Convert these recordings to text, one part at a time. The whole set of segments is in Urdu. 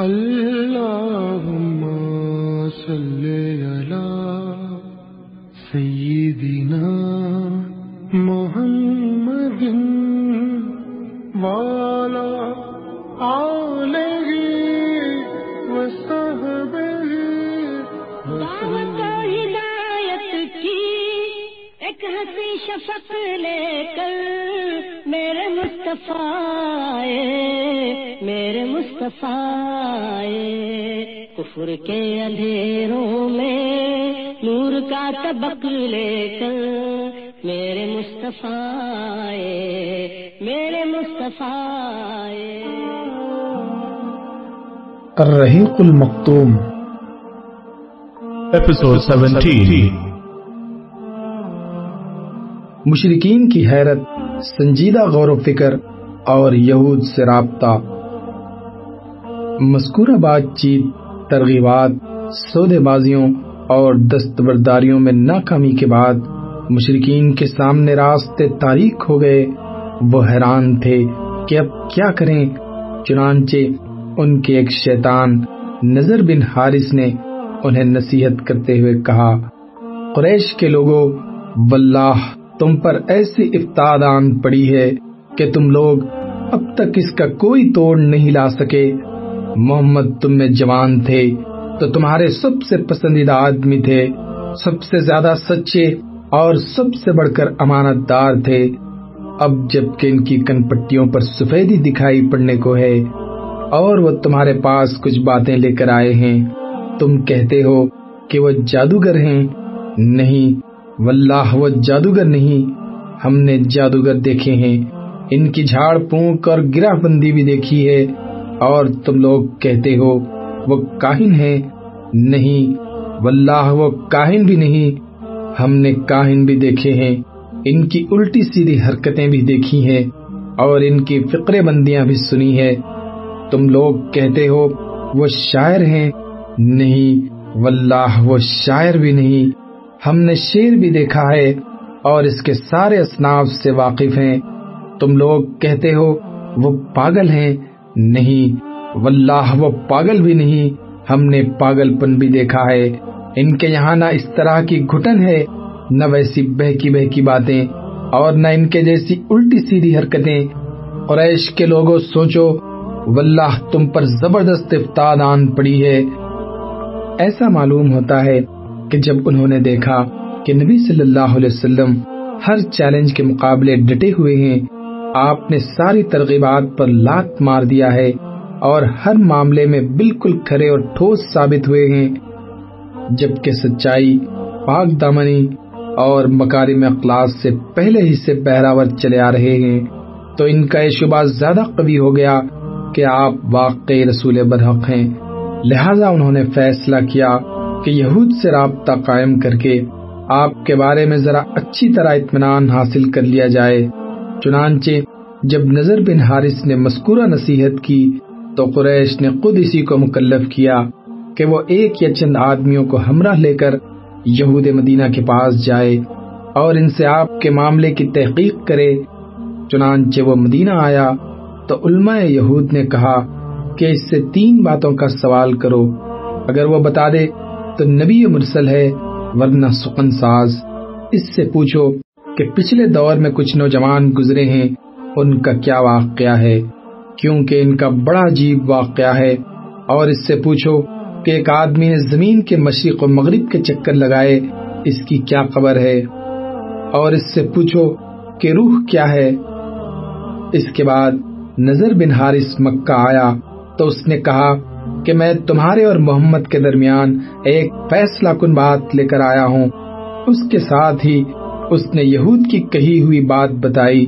اللهم صل على سيدنا محمد وعلى آله وصحبه دعوت ہدایت کی ایک ہنسی شفق لے کر میرے مصطفیٰ آئے، میرے مصطفیٰ۔ کفر کے اندھیروں میں نور کا طبق لے کر میرے مصطفیٰ میرے مصطفیٰ۔ الرحیق المختوم Episode 17. مشرقین کی حیرت سنجیدہ غور و فکر اور یہود سے رابطہ مذکورہ بات چیت ترغیبات سودے بازیوں اور دستبرداریوں میں ناکامی کے بعد مشرقین کے سامنے راستے تاریخ ہو گئے۔ وہ حیران تھے کہ اب کیا کریں، چنانچہ ان کے ایک شیطان نظر بن حارث نے انہیں نصیحت کرتے ہوئے کہا، قریش کے لوگوں واللہ، تم پر ایسی افتادان پڑی ہے کہ تم لوگ اب تک اس کا کوئی توڑ نہیں لا سکے۔ محمد، تم میں جوان تھے، تو تمہارے سب سے پسندیدہ آدمی تھے، سب سے زیادہ سچے اور سب سے بڑھ کر امانت دار تھے۔ اب جبکہ ان کی کن پٹیوں پر سفیدی دکھائی پڑنے کو ہے، اور وہ تمہارے پاس کچھ باتیں لے کر آئے ہیں، تم کہتے ہو کہ وہ جادوگر ہیں۔ نہیں، واللہ، وہ جادوگر نہیں۔ ہم نے جادوگر دیکھے ہیں۔ ان کی جھاڑ پونک اور گرہ بندی بھی دیکھی ہے۔ اور تم لوگ کہتے ہو، وہ کاہن ہے؟ نہیں، واللہ، وہ کاہن بھی نہیں۔ ہم نے کاہن بھی دیکھے ہیں، ان کی الٹی سیدھی حرکتیں بھی دیکھی ہیں، اور ان کی فقرے بندیاں بھی سنی ہے تم لوگ کہتے ہو، وہ شاعر ہیں؟ نہیں، واللہ، وہ شاعر بھی نہیں۔ ہم نے شیر بھی دیکھا ہے، اور اس کے سارے اصناف سے واقف ہیں۔ تم لوگ کہتے ہو، وہ پاگل ہیں۔ نہیں۔ واللہ، وہ پاگل بھی نہیں۔ ہم نے پاگل پن بھی دیکھا ہے۔ ان کے یہاں نہ اس طرح کی گھٹن ہے، نہ ویسی بہکی بہکی باتیں اور نہ ان کے جیسی الٹی سیدھی حرکتیں۔ قریش کے لوگوں، سوچو، واللہ، تم پر زبردست افتاد آن پڑی ہے۔ ایسا معلوم ہوتا ہے کہ جب انہوں نے دیکھا کہ نبی صلی اللہ علیہ وسلم ہر چیلنج کے مقابلے ڈٹے ہوئے ہیں آپ نے ساری ترغیبات پر لات مار دیا ہے اور ہر معاملے میں بالکل کھرے اور ٹھوس ثابت ہوئے ہیں، جبکہ سچائی، پاک دامنی اور مکارم اخلاص سے پہلے ہی سے بہراور چلے آ رہے ہیں۔ تو ان کا یہ شبہ زیادہ قوی ہو گیا کہ آپ واقعی رسول برحق ہیں۔ لہذا انہوں نے فیصلہ کیا کہ یہود سے رابطہ قائم کر کے آپ کے بارے میں ذرا اچھی طرح اطمینان حاصل کر لیا جائے۔ چنانچہ جب نظر بن حارث نے مذکورہ نصیحت کی تو قریش نے خود اسی کو مکلف کیا کہ وہ ایک یا چند آدمیوں کو ہمراہ لے کر یہود مدینہ کے پاس جائے اور ان سے آپ کے معاملے کی تحقیق کرے۔ چنانچہ وہ مدینہ آیا تو علماء یہود نے کہا کہ اس سے تین باتوں کا سوال کرو۔ اگر وہ بتا دے تو نبی مرسل ہے ورنہ سخن ساز۔ اس سے پوچھو کہ پچھلے دور میں کچھ نوجوان گزرے ہیں، ان کا کیا واقعہ ہے؟ کیونکہ ان کا بڑا عجیب واقعہ ہے۔ اور اس سے پوچھو کہ ایک آدمی نے زمین کے مشرق و مغرب کے چکر لگائے، اس کی کیا خبر ہے؟ اور اس سے پوچھو کہ روح کیا ہے؟ اس کے بعد نظر بن حارث مکہ آیا تو اس نے کہا کہ میں تمہارے اور محمد کے درمیان ایک فیصلہ کن بات لے کر آیا ہوں۔ اس کے ساتھ ہی اس نے یہود کی کہی ہوئی بات بتائی،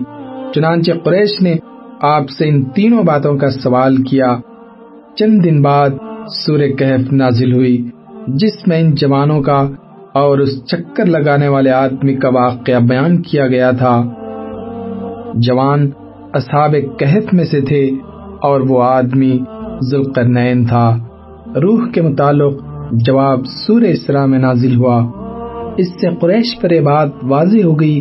چنانچہ قریش نے آپ سے ان تینوں باتوں کا سوال کیا۔ چند دن بعد سورہ کہف نازل ہوئی، جس میں ان جوانوں کا اور اس چکر لگانے والے آدمی کا واقعہ بیان کیا گیا تھا۔ جوان اصحاب کہف میں سے تھے اور وہ آدمی ذوالقرنین تھا۔ روح کے متعلق جواب سورہ اسراء میں نازل ہوا۔ اس سے قریش پر یہ بات واضح ہو گئی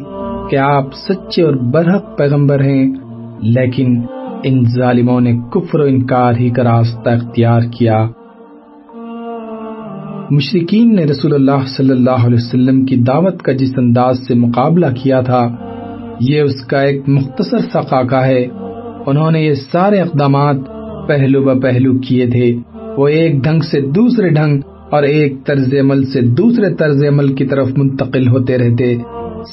کہ آپ سچے اور برحق پیغمبر ہیں، لیکن ان ظالموں نے کفر و انکار ہی کا راستہ اختیار کیا۔ مشرقین نے رسول اللہ صلی اللہ علیہ وسلم کی دعوت کا جس انداز سے مقابلہ کیا تھا، یہ اس کا ایک مختصر سا خاکہ ہے۔ انہوں نے یہ سارے اقدامات پہلو ب پہلو کیے تھے۔ وہ ایک ڈھنگ سے دوسرے ڈھنگ اور ایک طرز عمل سے دوسرے طرز عمل کی طرف منتقل ہوتے رہتے،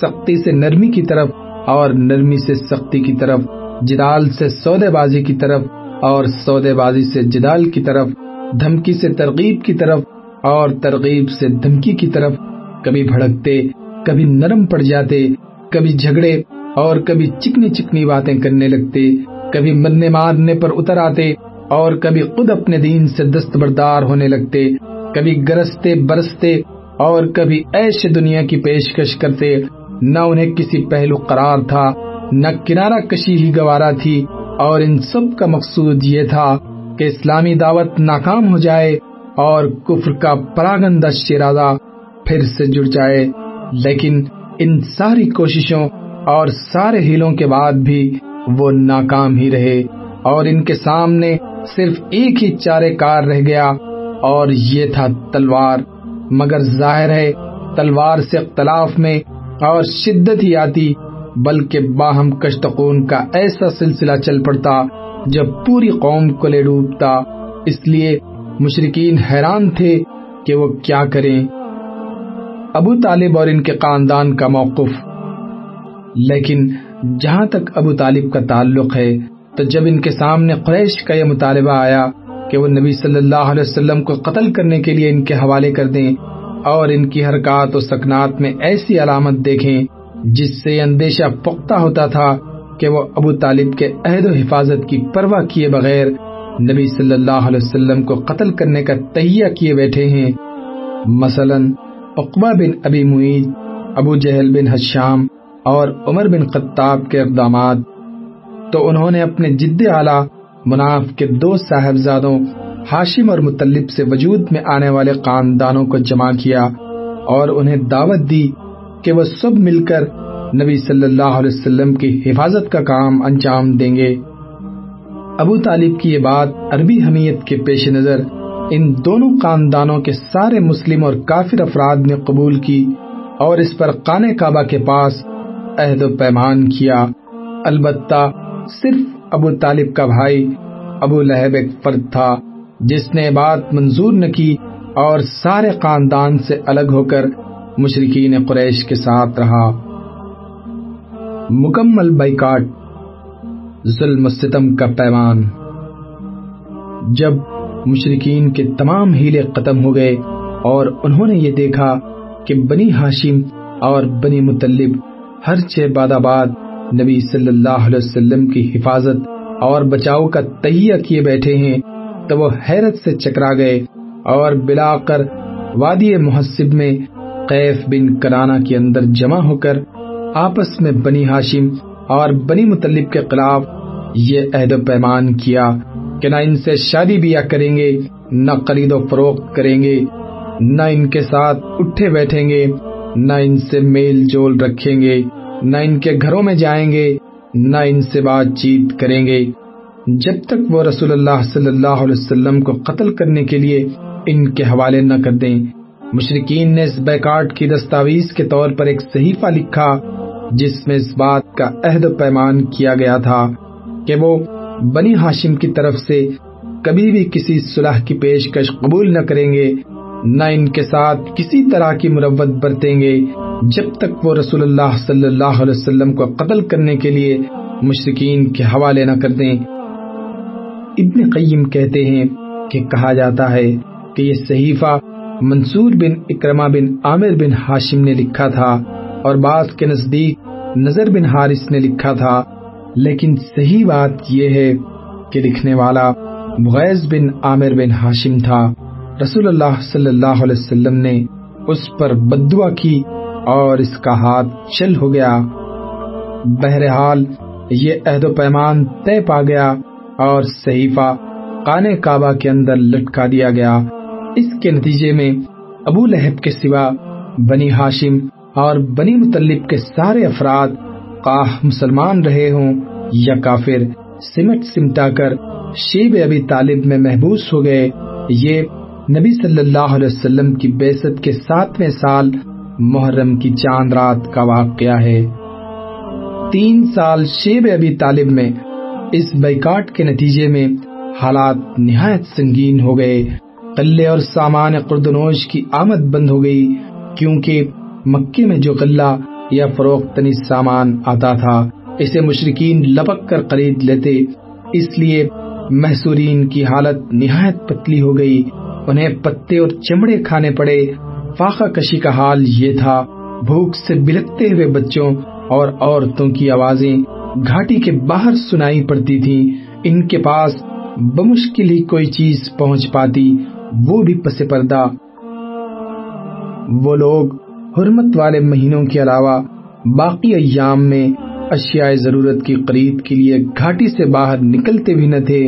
سختی سے نرمی کی طرف اور نرمی سے سختی کی طرف، جدال سے سودے بازی کی طرف اور سودے بازی سے جدال کی طرف، دھمکی سے ترغیب کی طرف اور ترغیب سے دھمکی کی طرف۔ کبھی بھڑکتے، کبھی نرم پڑ جاتے، کبھی جھگڑے اور کبھی چکنی چکنی باتیں کرنے لگتے۔ کبھی مرنے مارنے پر اتر آتے اور کبھی خود اپنے دین سے دستبردار ہونے لگتے۔ کبھی گرستے، برستے اور کبھی ایسے دنیا کی پیشکش کرتے، نہ انہیں کسی پہلو قرار تھا، نہ کنارہ کشی ہی گوارا تھی، اور ان سب کا مقصود یہ تھا کہ اسلامی دعوت ناکام ہو جائے اور کفر کا پراگندہ شیرازہ پھر سے جڑ جائے۔ لیکن ان ساری کوششوں اور سارے ہیلوں کے بعد بھی وہ ناکام ہی رہے اور ان کے سامنے صرف ایک ہی چارے کار رہ گیا۔ اور یہ تھا تلوار۔ مگر ظاہر ہے، تلوار سے اختلاف میں اور شدت ہی آتی، بلکہ باہم کشتقون کا ایسا سلسلہ چل پڑتا جب پوری قوم کو لے ڈوبتا۔ اس لیے مشرقین حیران تھے کہ وہ کیا کریں۔ ابو طالب اور ان کے خاندان کا موقف۔ لیکن جہاں تک ابو طالب کا تعلق ہے، تو جب ان کے سامنے قریش کا یہ مطالبہ آیا کہ وہ نبی صلی اللہ علیہ وسلم کو قتل کرنے کے لیے ان کے حوالے کر دیں اور ان کی حرکات و سکنات میں ایسی علامت دیکھیں جس سے اندیشہ پختہ ہوتا تھا کہ وہ ابو طالب کے عہد و حفاظت کی پرواہ کیے بغیر نبی صلی اللہ علیہ وسلم کو قتل کرنے کا تہیہ کیے بیٹھے ہیں۔ مثلا اقبا بن ابی معید ابو جہل بن حشام اور عمر بن خطاب کے اقدامات۔ تو انہوں نے اپنے جد اعلیٰ مناف کے دو صاحبزادوں ہاشم اور مطلب سے وجود میں آنے والے خاندانوں کو جمع کیا اور انہیں دعوت دی کہ وہ سب مل کر نبی صلی اللہ علیہ وسلم کی حفاظت کا کام انجام دیں گے۔ ابو طالب کی یہ بات عربی حمیت کے پیش نظر ان دونوں خاندانوں کے سارے مسلم اور کافر افراد نے قبول کی اور اس پر قانے کعبہ کے پاس عہد و پیمان کیا۔ البتہ صرف ابو طالب کا بھائی ابو لہب ایک فرد تھا، جس نے بات منظور نہ کی اور سارے خاندان سے الگ ہو کر مشرقین قریش کے ساتھ رہا۔ مکمل بائیکاٹ ظلم ستم کا پیمان۔ جب مشرقین کے تمام ہیلے ختم ہو گئے اور انہوں نے یہ دیکھا کہ بنی ہاشم اور بنی مطلب ہر چھ باد آباد نبی صلی اللہ علیہ وسلم کی حفاظت اور بچاؤ کا تہیہ کیے بیٹھے ہیں تو وہ حیرت سے چکرا گئے اور بلا کر وادی محسب میں قیف بن کرانا کے اندر جمع ہو کر آپس میں بنی ہاشم اور بنی مطلب کے خلاف یہ عہد و پیمان کیا کہ نہ ان سے شادی بیاہ کریں گے، نہ خرید و فروخت کریں گے، نہ ان کے ساتھ اٹھے بیٹھیں گے، نہ ان سے میل جول رکھیں گے۔ نہ ان کے گھروں میں جائیں گے، نہ ان سے بات چیت کریں گے۔ جب تک وہ رسول اللہ صلی اللہ علیہ وسلم کو قتل کرنے کے لیے ان کے حوالے نہ کر دیں مشرقین نے اس بیکارٹ کی دستاویز کے طور پر ایک صحیفہ لکھا، جس میں اس بات کا عہد و پیمان کیا گیا تھا کہ وہ بنی ہاشم کی طرف سے کبھی بھی کسی صلح کی پیشکش قبول نہ کریں گے۔ نہ ان کے ساتھ کسی طرح کی مروت برتیں گے جب تک وہ رسول اللہ صلی اللہ علیہ وسلم کو قتل کرنے کے لیے مشرقین کے حوالے نہ کر دیں۔ ابن قیم کہتے ہیں کہ کہا جاتا ہے کہ یہ صحیفہ منصور بن اکرما بن عامر بن ہاشم نے لکھا تھا اور بعض کے نزدیک نظر بن حارث نے لکھا تھا، لیکن صحیح بات یہ ہے کہ لکھنے والا مغیز بن عامر بن ہاشم تھا۔ رسول اللہ صلی اللہ علیہ وسلم نے اس پر بدعا کی اور اس کا ہاتھ چل ہو گیا۔ بہرحال یہ عہد و پیمان طے پا گیا اور صحیفہ کانے کعبہ کے اندر لٹکا دیا گیا۔ اس کے نتیجے میں ابو لہب کے سوا بنی ہاشم اور بنی مطلب کے سارے افراد قاہ مسلمان رہے ہوں یا کافر سمٹ سمٹا کر شیب ابی طالب میں محبوس ہو گئے، یہ نبی صلی اللہ علیہ وسلم کی بیست کے ساتویں سال محرم کی چاند رات کا واقعہ ہے۔ تین سال شیب ابی طالب میں اس بیکاٹ کے نتیجے میں حالات نہایت سنگین ہو گئے۔ قلے اور سامان قردنوش کی آمد بند ہو گئی کیونکہ مکے میں جو غلہ یا فروختنی سامان آتا تھا، اسے مشرقین لپک کر خرید لیتے، اس لیے محسورین کی حالت نہایت پتلی ہو گئی۔ انہیں پتے اور چمڑے کھانے پڑے۔ فاقہ کشی کا حال یہ تھا، بھوک سے بلکتے ہوئے بچوں اور عورتوں کی آوازیں گھاٹی کے باہر سنائی پڑتی تھی ان کے پاس بمشکل ہی کوئی چیز پہنچ پاتی، وہ بھی پس پردہ۔ وہ لوگ حرمت والے مہینوں کے علاوہ باقی ایام میں اشیاء ضرورت کی خرید کے لیے گھاٹی سے باہر نکلتے بھی نہ تھے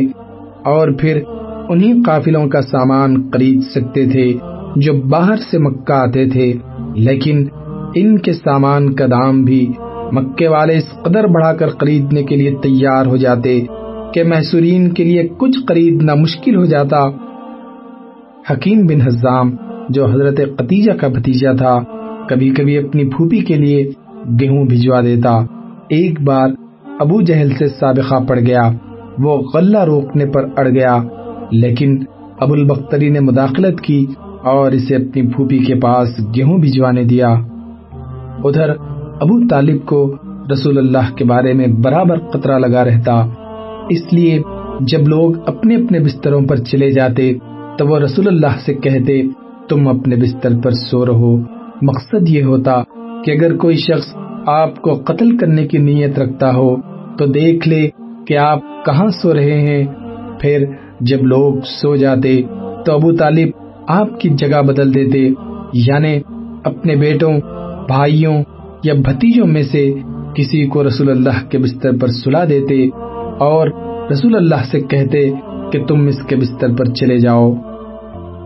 اور پھر انہیں قافلوں کا سامان خرید سکتے تھے جو باہر سے مکہ آتے تھے، لیکن ان کے سامان کا دام بھی مکے والے اس قدر بڑھا کر خریدنے کے لیے تیار ہو جاتے کہ محسورین کے لیے کچھ خریدنا مشکل ہو جاتا۔ حکیم بن حزام، جو حضرت قتیجہ کا بھتیجا تھا، کبھی کبھی اپنی پھوپھی کے لیے گیہوں بھجوا دیتا۔ ایک بار ابو جہل سے سابقہ پڑ گیا، وہ غلہ روکنے پر اڑ گیا۔ لیکن ابو البختری نے مداخلت کی اور اسے اپنی پھوپھی کے پاس گیہوں بھجوانے دیا۔ ادھر ابو طالب کو رسول اللہ کے بارے میں برابر قطرہ لگا رہتا۔ اس لیے جب لوگ اپنے اپنے بستروں پر چلے جاتے تو وہ رسول اللہ سے کہتے، تم اپنے بستر پر سو رہو۔ مقصد یہ ہوتا کہ اگر کوئی شخص آپ کو قتل کرنے کی نیت رکھتا ہو تو دیکھ لے کہ آپ کہاں سو رہے ہیں۔ پھر جب لوگ سو جاتے تو ابو طالب آپ کی جگہ بدل دیتے یعنی اپنے بیٹوں، بھائیوں یا بھتیجوں میں سے کسی کو رسول اللہ کے بستر پر سلا دیتے اور رسول اللہ سے کہتے کہ تم اس کے بستر پر چلے جاؤ۔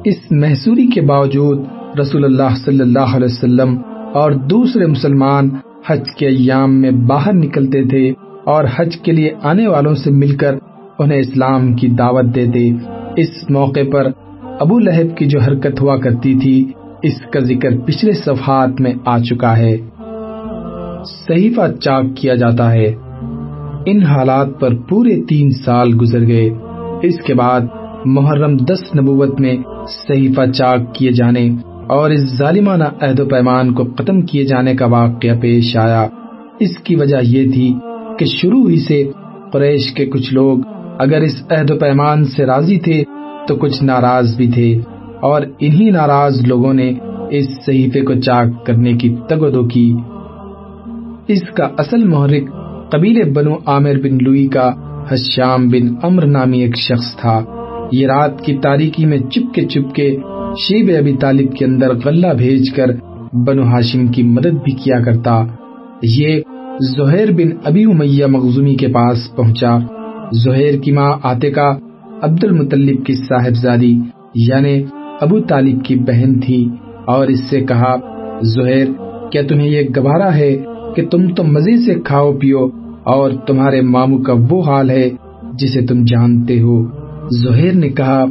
اس محسوری کے باوجود رسول اللہ صلی اللہ علیہ وسلم اور دوسرے مسلمان حج کے ایام میں باہر نکلتے تھے اور حج کے لیے آنے والوں سے مل کر انہیں اسلام کی دعوت دیتے۔ اس موقع پر ابو لہب کی جو حرکت ہوا کرتی تھی، اس کا ذکر پچھلے صفحات میں آ چکا ہے۔ صحیفہ چاک کیا جاتا ہے۔ ان حالات پر پورے تین سال گزر گئے۔ اس کے بعد محرم دس نبوت میں صحیفہ چاک کیے جانے اور اس ظالمانہ عہد و پیمان کو ختم کیے جانے کا واقعہ پیش آیا۔ اس کی وجہ یہ تھی کہ شروع ہی سے قریش کے کچھ لوگ اگر اس عہد و پیمان سے راضی تھے تو کچھ ناراض بھی تھے اور انہی ناراض لوگوں نے اس صحیفے کو چاک کرنے کی تگودو کی۔ اس کا اصل محرک قبیل بنو عامر بن لوئی کا حشام بن امر نامی ایک شخص تھا۔ یہ رات کی تاریکی میں چپکے چپکے شیب ابی طالب کے اندر غلہ بھیج کر بنو ہاشم کی مدد بھی کیا کرتا۔ یہ زہیر بن ابی امیہ مغزومی کے پاس پہنچا۔ زہیر کی ماں آتکا عبد المطلب کی صاحبزادی یعنی ابو طالب کی بہن تھی، اور اس سے کہا، زہیر، کیا تمہیں یہ گوارا ہے کہ تم تو مزے سے کھاؤ پیو، اور تمہارے ماموں کا وہ حال ہے جسے تم جانتے ہو؟ زہیر نے کہا،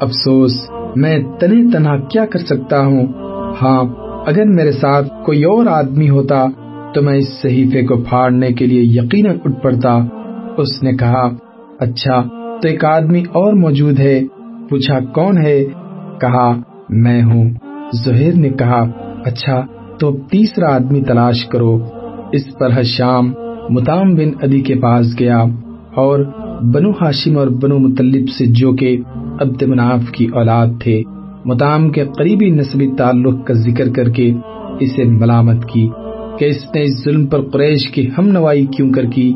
افسوس، میں تنہ تنہا کیا کر سکتا ہوں؟ ہاں اگر میرے ساتھ کوئی اور آدمی ہوتا تو میں اس صحیفے کو پھاڑنے کے لیے یقیناً اٹھ پڑتا۔ اس نے کہا اچھا تو ایک آدمی اور موجود ہے۔ پوچھا، کون ہے؟ کہا، میں ہوں۔ زہیر نے کہا اچھا تو تیسرا آدمی تلاش کرو۔ اس پر حشام متام بن ادی کے پاس گیا اور بنو ہاشم اور بنو مطلب سے جو کہ عبد مناف کی اولاد تھے متام کے قریبی نسبی تعلق کا ذکر کر کے اسے ملامت کی کہ اس نے اس ظلم پر قریش کی ہم نوائی کیوں کر کی۔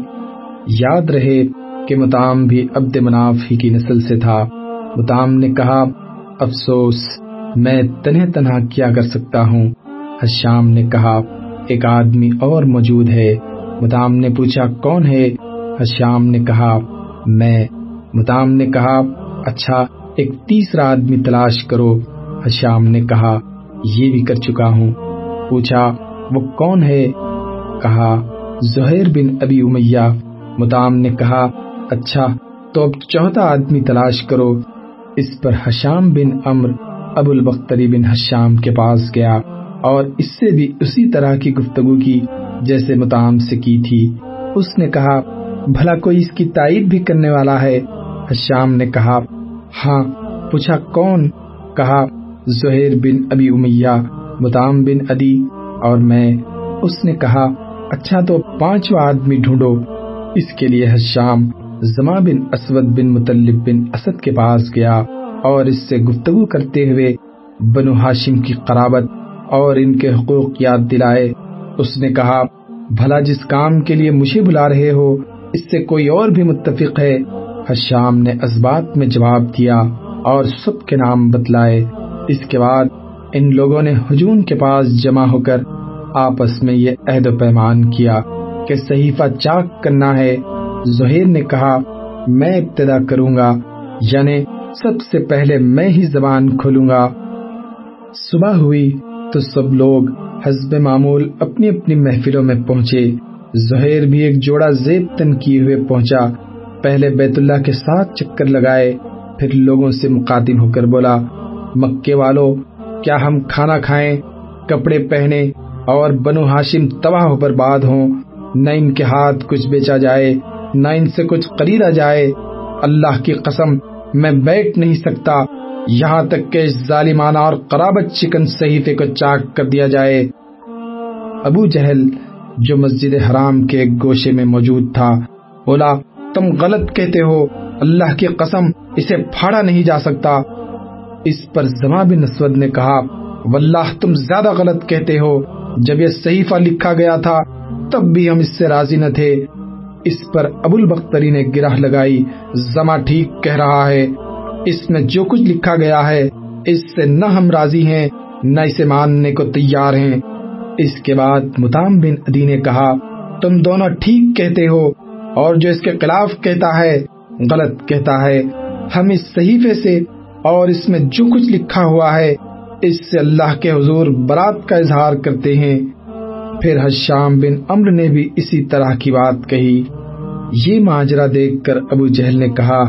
یاد رہے کہ متام بھی عبد مناف ہی کی نسل سے تھا۔ متام نے کہا، افسوس، میں تنہ تنہا کیا کر سکتا ہوں؟ حشام نے کہا، ایک آدمی اور موجود ہے۔ متام نے پوچھا، کون ہے؟ حشام نے کہا، میں۔ متام نے کہا اچھا ایک تیسرا آدمی تلاش کرو۔ حشام نے کہا، یہ بھی کر چکا ہوں۔ پوچھا، وہ کون ہے؟ کہا، زہیر بن ابی امیہ۔ متام نے کہا اچھا تو اب چوتھا آدمی تلاش کرو. اس پر حشام بن امر ابو البختری بن حشام کے پاس گیا اور اس سے بھی اسی طرح کی گفتگو کی جیسے متام سے کی تھی۔ اس نے کہا، بھلا کوئی اس کی تائید بھی کرنے والا ہے؟ حشام نے کہا ہاں پوچھا کون؟ کہا، زہیر بن ابی امیہ متام بن ادی اور میں۔ اس نے کہا اچھا تو پانچواں آدمی ڈھونڈو۔ اس کے لیے حشام زما بن اسود بن مطلب بن اسد کے پاس گیا اور اس سے گفتگو کرتے ہوئے بنو ہاشم کی قرابت اور ان کے حقوق یاد دلائے۔ اس نے کہا، بھلا جس کام کے لیے مجھے بلا رہے ہو، اس سے کوئی اور بھی متفق ہے؟ حشام نے ازبات میں جواب دیا اور سب کے نام بتلائے۔ اس کے بعد ان لوگوں نے ہجون کے پاس جمع ہو کر آپس میں یہ عہد و پیمان کیا۔ کہ صحیفہ چاک کرنا ہے۔ زہیر نے کہا، میں ابتدا کروں گا یعنی سب سے پہلے میں ہی زبان کھولوں گا۔ صبح ہوئی تو سب لوگ حزب معمول اپنی اپنی محفلوں میں پہنچے۔ زہیر بھی ایک جوڑا زیب تن کیے ہوئے پہنچا۔ پہلے بیت اللہ کے ساتھ چکر لگائے، پھر لوگوں سے مقاطب ہو کر بولا، مکے والو، کیا ہم کھانا کھائیں؟ کپڑے پہنے اور بنو ہاشم تباہ ہو برباد ہوں۔ نہ ان کے ہاتھ کچھ بیچا جائے، نہ ان سے کچھ خریدا جائے۔ اللہ کی قسم، میں بیٹھ نہیں سکتا۔ یہاں تک کہ ظالمانہ اور قرابت چکن صحیفے کو چاک کر دیا جائے۔ ابو جہل، جو مسجد حرام کے ایک گوشے میں موجود تھا، بولا، تم غلط کہتے ہو۔ اللہ کی قسم، اسے پھاڑا نہیں جا سکتا۔ اس پر زما بن اسود نے کہا، واللہ، تم زیادہ غلط کہتے ہو۔ جب یہ صحیفہ لکھا گیا تھا تب بھی ہم اس سے راضی نہ تھے۔ اس پر ابو البختری نے گرہ لگائی۔ زما ٹھیک کہہ رہا ہے۔ اس میں جو کچھ لکھا گیا ہے، اس سے نہ ہم راضی ہیں، نہ اسے ماننے کو تیار ہیں۔ اس کے بعد متام بن ادی نے کہا، تم دونوں ٹھیک کہتے ہو، اور جو اس کے خلاف کہتا ہے، غلط کہتا ہے۔ ہم اس صحیفے سے اور اس میں جو کچھ لکھا ہوا ہے، اس سے اللہ کے حضور برات کا اظہار کرتے ہیں۔ پھر حشام بن امر نے بھی اسی طرح کی بات کہی۔ یہ ماجرا دیکھ کر ابو جہل نے کہا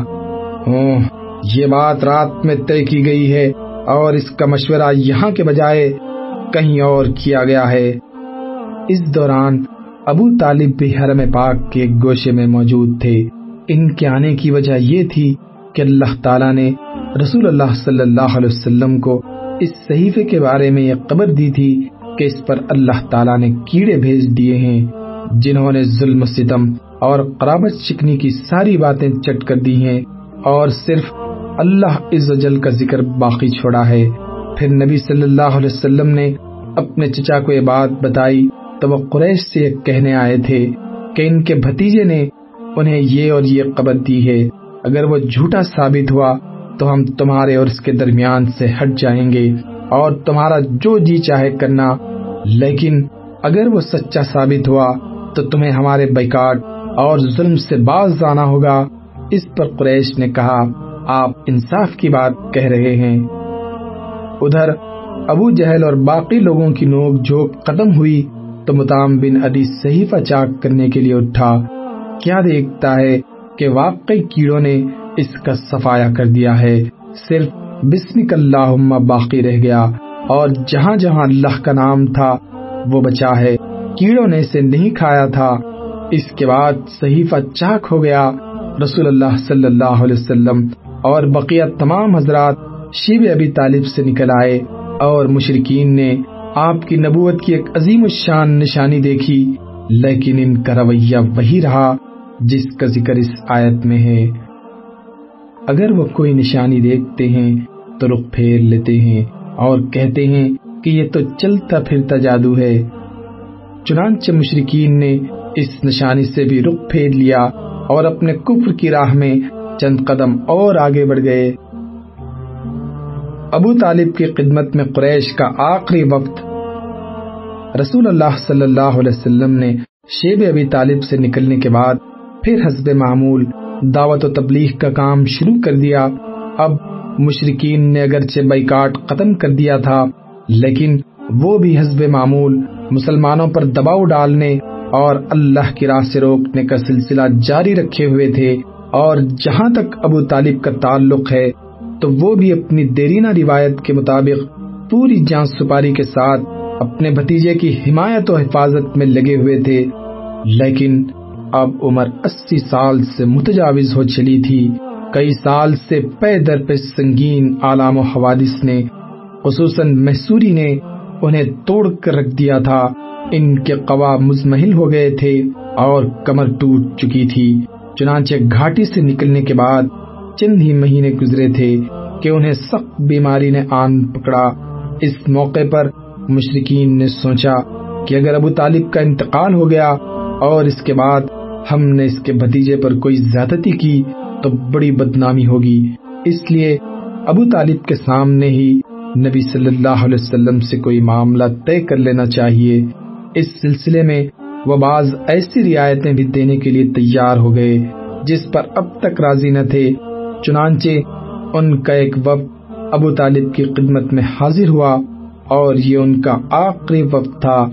یہ بات رات میں طے کی گئی ہے اور اس کا مشورہ یہاں کے بجائے کہیں اور کیا گیا ہے۔ اس دوران ابو طالب بھی حرم پاک کے گوشے میں موجود تھے۔ ان کے آنے کی وجہ یہ تھی کہ اللہ تعالیٰ نے رسول اللہ صلی اللہ علیہ وسلم کو اس صحیفے کے بارے میں یہ خبر دی تھی کہ اس پر اللہ تعالیٰ نے کیڑے بھیج دیے ہیں، جنہوں نے ظلم ستم اور قرابت چکنی کی ساری باتیں چٹ کر دی ہیں۔ اور صرف اللہ عز کا ذکر باقی چھوڑا ہے۔ پھر نبی صلی اللہ علیہ وسلم نے اپنے چچا کو یہ بات بتائی، تو وہ قریش سے کہنے آئے تھے کہ ان کے بھتیجے نے انہیں یہ اور یہ قبر دی ہے۔ اگر وہ جھوٹا ثابت ہوا، تو ہم تمہارے اور اس کے درمیان سے ہٹ جائیں گے۔ اور تمہارا جو جی چاہے کرنا، لیکن اگر وہ سچا ثابت ہوا، تو تمہیں ہمارے بیکاٹ اور ظلم سے باز آنا ہوگا۔ اس پر قریش نے کہا، آپ انصاف کی بات کہہ رہے ہیں۔ ادھر ابو جہل اور باقی لوگوں کی نوک جھوک ختم ہوئی، تو متام بن ادی صحیفہ چاک کرنے کے لیے اٹھا۔ کیا دیکھتا ہے کہ واقعی کیڑوں نے اس کا صفایا کر دیا ہے؟ صرف بسمک اللہ باقی رہ گیا اور جہاں جہاں اللہ کا نام تھا، وہ بچا ہے۔ کیڑوں نے اسے نہیں کھایا تھا۔ اس کے بعد صحیفہ چاک ہو گیا۔ رسول اللہ صلی اللہ علیہ وسلم اور بقیہ تمام حضرات شیب ابی طالب سے نکل آئے اور مشرقین نے آپ کی نبوت کی ایک عظیم الشان نشانی دیکھی، لیکن ان کا رویہ وہی رہا جس کا ذکر اس آیت میں ہے۔ اگر وہ کوئی نشانی دیکھتے ہیں تو رخ پھیر لیتے ہیں اور کہتے ہیں کہ یہ تو چلتا پھرتا جادو ہے۔ چنانچہ مشرقین نے اس نشانی سے بھی رخ پھیر لیا اور اپنے کفر کی راہ میں چند قدم اور آگے بڑھ گئے۔ ابو طالب کی خدمت میں قریش کا آخری وقت۔ رسول اللہ صلی اللہ علیہ وسلم نے شیب ابی طالب سے نکلنے کے بعد پھر حسب معمول دعوت و تبلیغ کا کام شروع کر دیا۔ اب مشرقین نے اگرچہ بائیکاٹ ختم کر دیا تھا، لیکن وہ بھی حسب معمول، مسلمانوں پر دباؤ ڈالنے اور اللہ کی راہ سے روکنے کا سلسلہ جاری رکھے ہوئے تھے۔ اور جہاں تک ابو طالب کا تعلق ہے، تو وہ بھی اپنی دیرینہ روایت کے مطابق پوری جان سپاری کے ساتھ اپنے بھتیجے کی حمایت و حفاظت میں لگے ہوئے تھے۔ لیکن اب عمر اسی سال سے متجاوز ہو چلی تھی۔ کئی سال سے پے در پہ سنگین عالم و حوادث نے، خصوصاً محسوری نے، انہیں توڑ کر رکھ دیا تھا۔ ان کے قوا مزمحل ہو گئے تھے اور کمر ٹوٹ چکی تھی۔ چنانچہ گھاٹی سے نکلنے کے بعد چند ہی مہینے گزرے تھے کہ انہیں سخت بیماری نے آن پکڑا۔ اس موقع پر مشرقین نے سوچا کہ اگر ابو طالب کا انتقال ہو گیا اور اس کے بعد ہم نے اس کے بھتیجے پر کوئی زیادتی کی تو بڑی بدنامی ہوگی۔ اس لیے ابو طالب کے سامنے ہی نبی صلی اللہ علیہ وسلم سے کوئی معاملہ طے کر لینا چاہیے۔ اس سلسلے میں وہ بعض ایسی رعایتیں بھی دینے کے لیے تیار ہو گئے، جس پر اب تک راضی نہ تھے۔ چنانچہ ان کا ایک وقت ابو طالب کی خدمت میں حاضر ہوا اور یہ ان کا آخری وقت تھا۔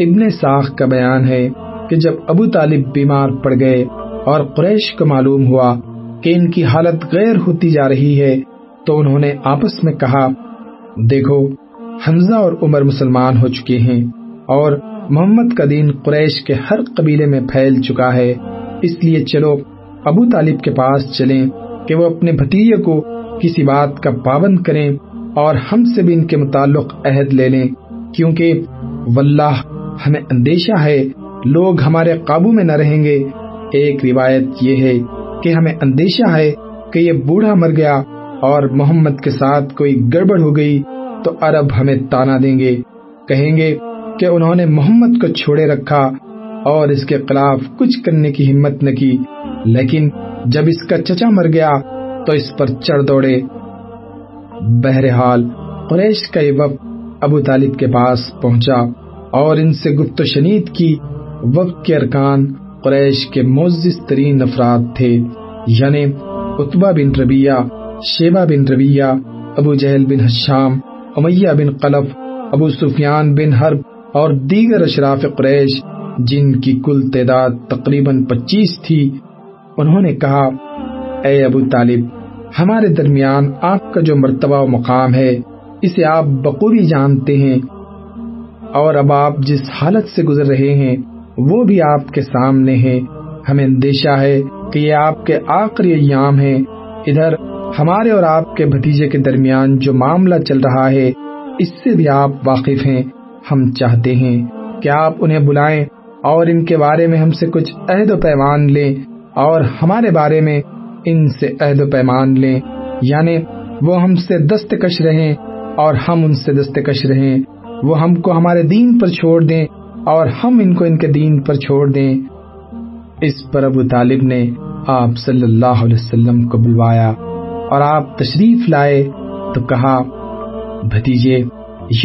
ابن ساخ کا بیان ہے کہ جب ابو طالب بیمار پڑ گئے اور قریش کو معلوم ہوا کہ ان کی حالت غیر ہوتی جا رہی ہے، تو انہوں نے آپس میں کہا، دیکھو، حمزہ اور عمر مسلمان ہو چکے ہیں اور محمد کا دین قریش کے ہر قبیلے میں پھیل چکا ہے۔ اس لیے چلو، ابو طالب کے پاس چلیں کہ وہ اپنے بھتیجے کو کسی بات کا پابند کریں اور ہم سے بھی ان کے متعلق عہد لے لیں۔ کیونکہ واللہ ہمیں اندیشہ ہے، لوگ ہمارے قابو میں نہ رہیں گے۔ ایک روایت یہ ہے کہ ہمیں اندیشہ ہے کہ یہ بوڑھا مر گیا اور محمد کے ساتھ کوئی گڑبڑ ہو گئی تو عرب ہمیں تانا دیں گے۔ کہیں گے کہ انہوں نے محمد کو چھوڑے رکھا اور اس کے خلاف کچھ کرنے کی ہمت نہ کی۔ لیکن جب اس کا چچا مر گیا تو اس پر چڑھ دوڑے۔ بہرحال قریش کا یہ وقت ابو طالب کے پاس پہنچا اور ان سے گفت و شنید کی وقت کے ارکان قریش کے معزز ترین افراد تھے یعنی اتبا بن ربیہ شیبہ بن ربیہ ابو جہل بن حشام، امیہ بن قلف، ابو سفیان بن حرب اور دیگر اشراف قریش، جن کی کل تعداد تقریباً پچیس تھی، انہوں نے کہا، اے ابو طالب، ہمارے درمیان آپ کا جو مرتبہ و مقام ہے، اسے آپ بقوری جانتے ہیں اور اب آپ جس حالت سے گزر رہے ہیں وہ بھی آپ کے سامنے ہے ہمیں اندیشہ ہے کہ یہ آپ کے آخری ایام ہیں۔ ادھر ہمارے اور آپ کے بھتیجے کے درمیان جو معاملہ چل رہا ہے، اس سے بھی آپ واقف ہیں۔ ہم چاہتے ہیں کہ آپ انہیں بلائیں اور ان کے بارے میں ہم سے کچھ عہد و پیمان لیں اور ہمارے بارے میں ان سے عہد و پیمان لیں۔ یعنی وہ ہم سے دستکش رہیں اور ہم ان سے دستکش رہیں۔ وہ ہم کو ہمارے دین پر چھوڑ دیں اور ہم ان کو ان کے دین پر چھوڑ دیں۔ اس پر ابو طالب نے آپ صلی اللہ علیہ وسلم کو بلوایا اور آپ تشریف لائے تو کہا، بھتیجے،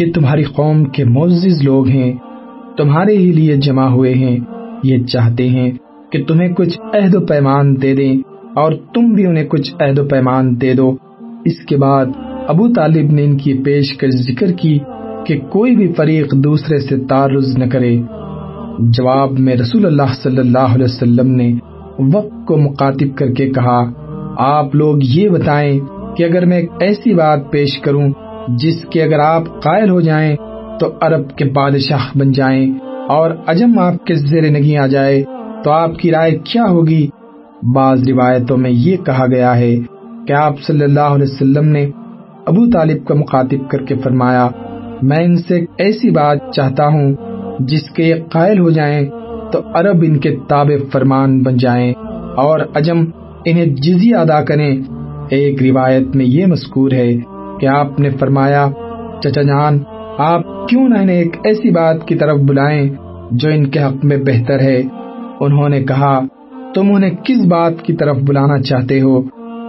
یہ تمہاری قوم کے معزز لوگ ہیں، تمہارے ہی لیے جمع ہوئے ہیں، یہ چاہتے ہیں کہ تمہیں کچھ عہد و پیمان دے دیں اور تم بھی انہیں کچھ عہد و پیمان دے دو۔ اس کے بعد ابو طالب نے ان کی پیش کر ذکر کی کہ کوئی بھی فریق دوسرے سے تعرض نہ کرے۔ جواب میں رسول اللہ صلی اللہ علیہ وسلم نے وقت کو مخاطب کر کے کہا، آپ لوگ یہ بتائیں کہ اگر میں ایک ایسی بات پیش کروں جس کے اگر آپ قائل ہو جائیں تو عرب کے بادشاہ بن جائیں اور عجم آپ کے زیر نگی آ جائے تو آپ کی رائے کیا ہوگی؟ بعض روایتوں میں یہ کہا گیا ہے کہ آپ صلی اللہ علیہ وسلم نے ابو طالب کا مخاطب کر کے فرمایا میں ان سے ایسی بات چاہتا ہوں جس کے قائل ہو جائیں تو عرب ان کے تابع فرمان بن جائیں اور عجم انہیں جزی ادا کریں۔ ایک روایت میں یہ مذکور ہے کہ آپ نے فرمایا، چچا جان، آپ کیوں نہ انہیں ایک ایسی بات کی طرف بلائیں جو ان کے حق میں بہتر ہے۔ انہوں نے کہا، تم انہیں کس بات کی طرف بلانا چاہتے ہو؟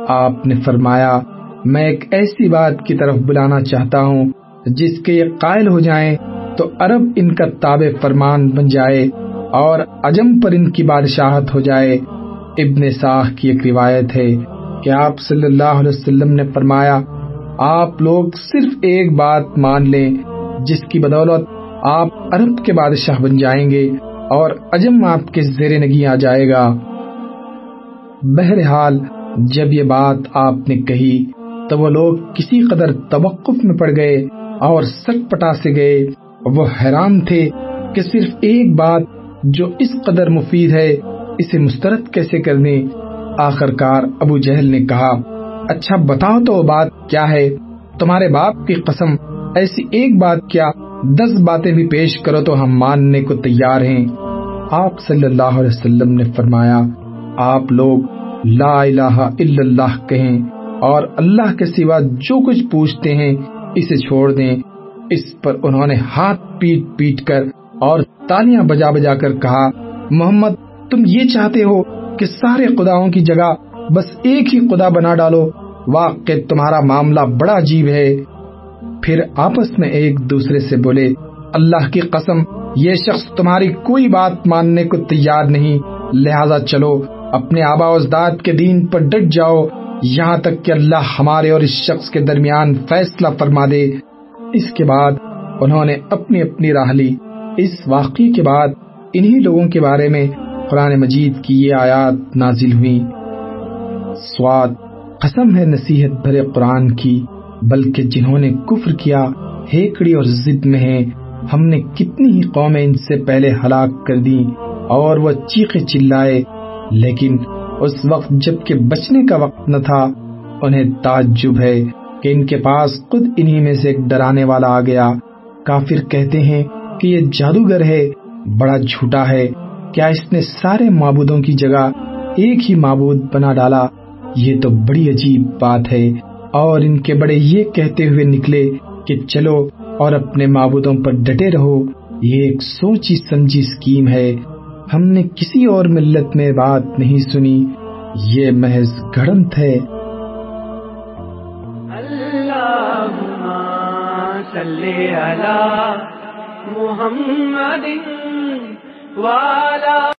آپ نے فرمایا، میں ایک ایسی بات کی طرف بلانا چاہتا ہوں جس کے یہ قائل ہو جائیں تو عرب ان کا تابع فرمان بن جائے اور عجم پر ان کی بادشاہت ہو جائے۔ ابن ساخ کی ایک روایت ہے کہ آپ صلی اللہ علیہ وسلم نے فرمایا، آپ لوگ صرف ایک بات مان لیں، جس کی بدولت آپ عرب کے بادشاہ بن جائیں گے اور عجم آپ کے زیر نگی آ جائے گا۔ بہرحال، جب یہ بات آپ نے کہی تو وہ لوگ کسی قدر توقف میں پڑ گئے۔ اور سٹ پٹا سے گئے۔ وہ حیران تھے کہ صرف ایک بات جو اس قدر مفید ہے، اسے مسترد کیسے کرنے؟ آخر کار ابو جہل نے کہا اچھا بتاؤ تو وہ بات کیا ہے؟ تمہارے باپ کی قسم، ایسی ایک بات کیا؟ دس باتیں بھی پیش کرو تو ہم ماننے کو تیار ہیں۔ آپ صلی اللہ علیہ وسلم نے فرمایا، آپ لوگ لا الہ الا اللہ کہیں اور اللہ کے سوا جو کچھ پوچھتے ہیں اسے چھوڑ دیں۔ اس پر انہوں نے ہاتھ پیٹ پیٹ کر اور تالیاں بجا بجا کر کہا، محمد، تم یہ چاہتے ہو کہ سارے خداؤں کی جگہ بس ایک ہی خدا بنا ڈالو؟ واقع تمہارا معاملہ بڑا عجیب ہے۔ پھر آپس میں ایک دوسرے سے بولے، اللہ کی قسم، یہ شخص تمہاری کوئی بات ماننے کو تیار نہیں، لہذا چلو، اپنے آبا اجداد کے دین پر ڈٹ جاؤ یہاں تک کہ اللہ ہمارے اور اس شخص کے درمیان فیصلہ فرما دے۔ اس کے بعد انہوں نے اپنی اپنی راہ لی۔ اس واقعے کے بعد انہی لوگوں کے بارے میں قرآن مجید کی یہ آیات نازل ہوئی سواد قسم ہے نصیحت بھرے قرآن کی، بلکہ جنہوں نے کفر کیا، ہیکڑی اور ضد میں ہیں۔ ہم نے کتنی ہی قومیں ان سے پہلے ہلاک کر دی اور وہ چیخے چلائے، لیکن اس وقت جبکہ بچنے کا وقت نہ تھا، انہیں تعجب ہے کہ ان کے پاس خود انہی میں سے ایک ڈرانے والا آ گیا۔ کافر کہتے ہیں کہ یہ جادوگر ہے، بڑا جھوٹا ہے۔ کیا اس نے سارے معبودوں کی جگہ ایک ہی معبود بنا ڈالا؟ یہ تو بڑی عجیب بات ہے۔ اور ان کے بڑے یہ کہتے ہوئے نکلے کہ چلو اور اپنے معبودوں پر ڈٹے رہو۔ یہ ایک سوچی سمجھی اسکیم ہے۔ ہم نے کسی اور ملت میں بات نہیں سنی۔ یہ محض گڑنت ہے۔ محمد والا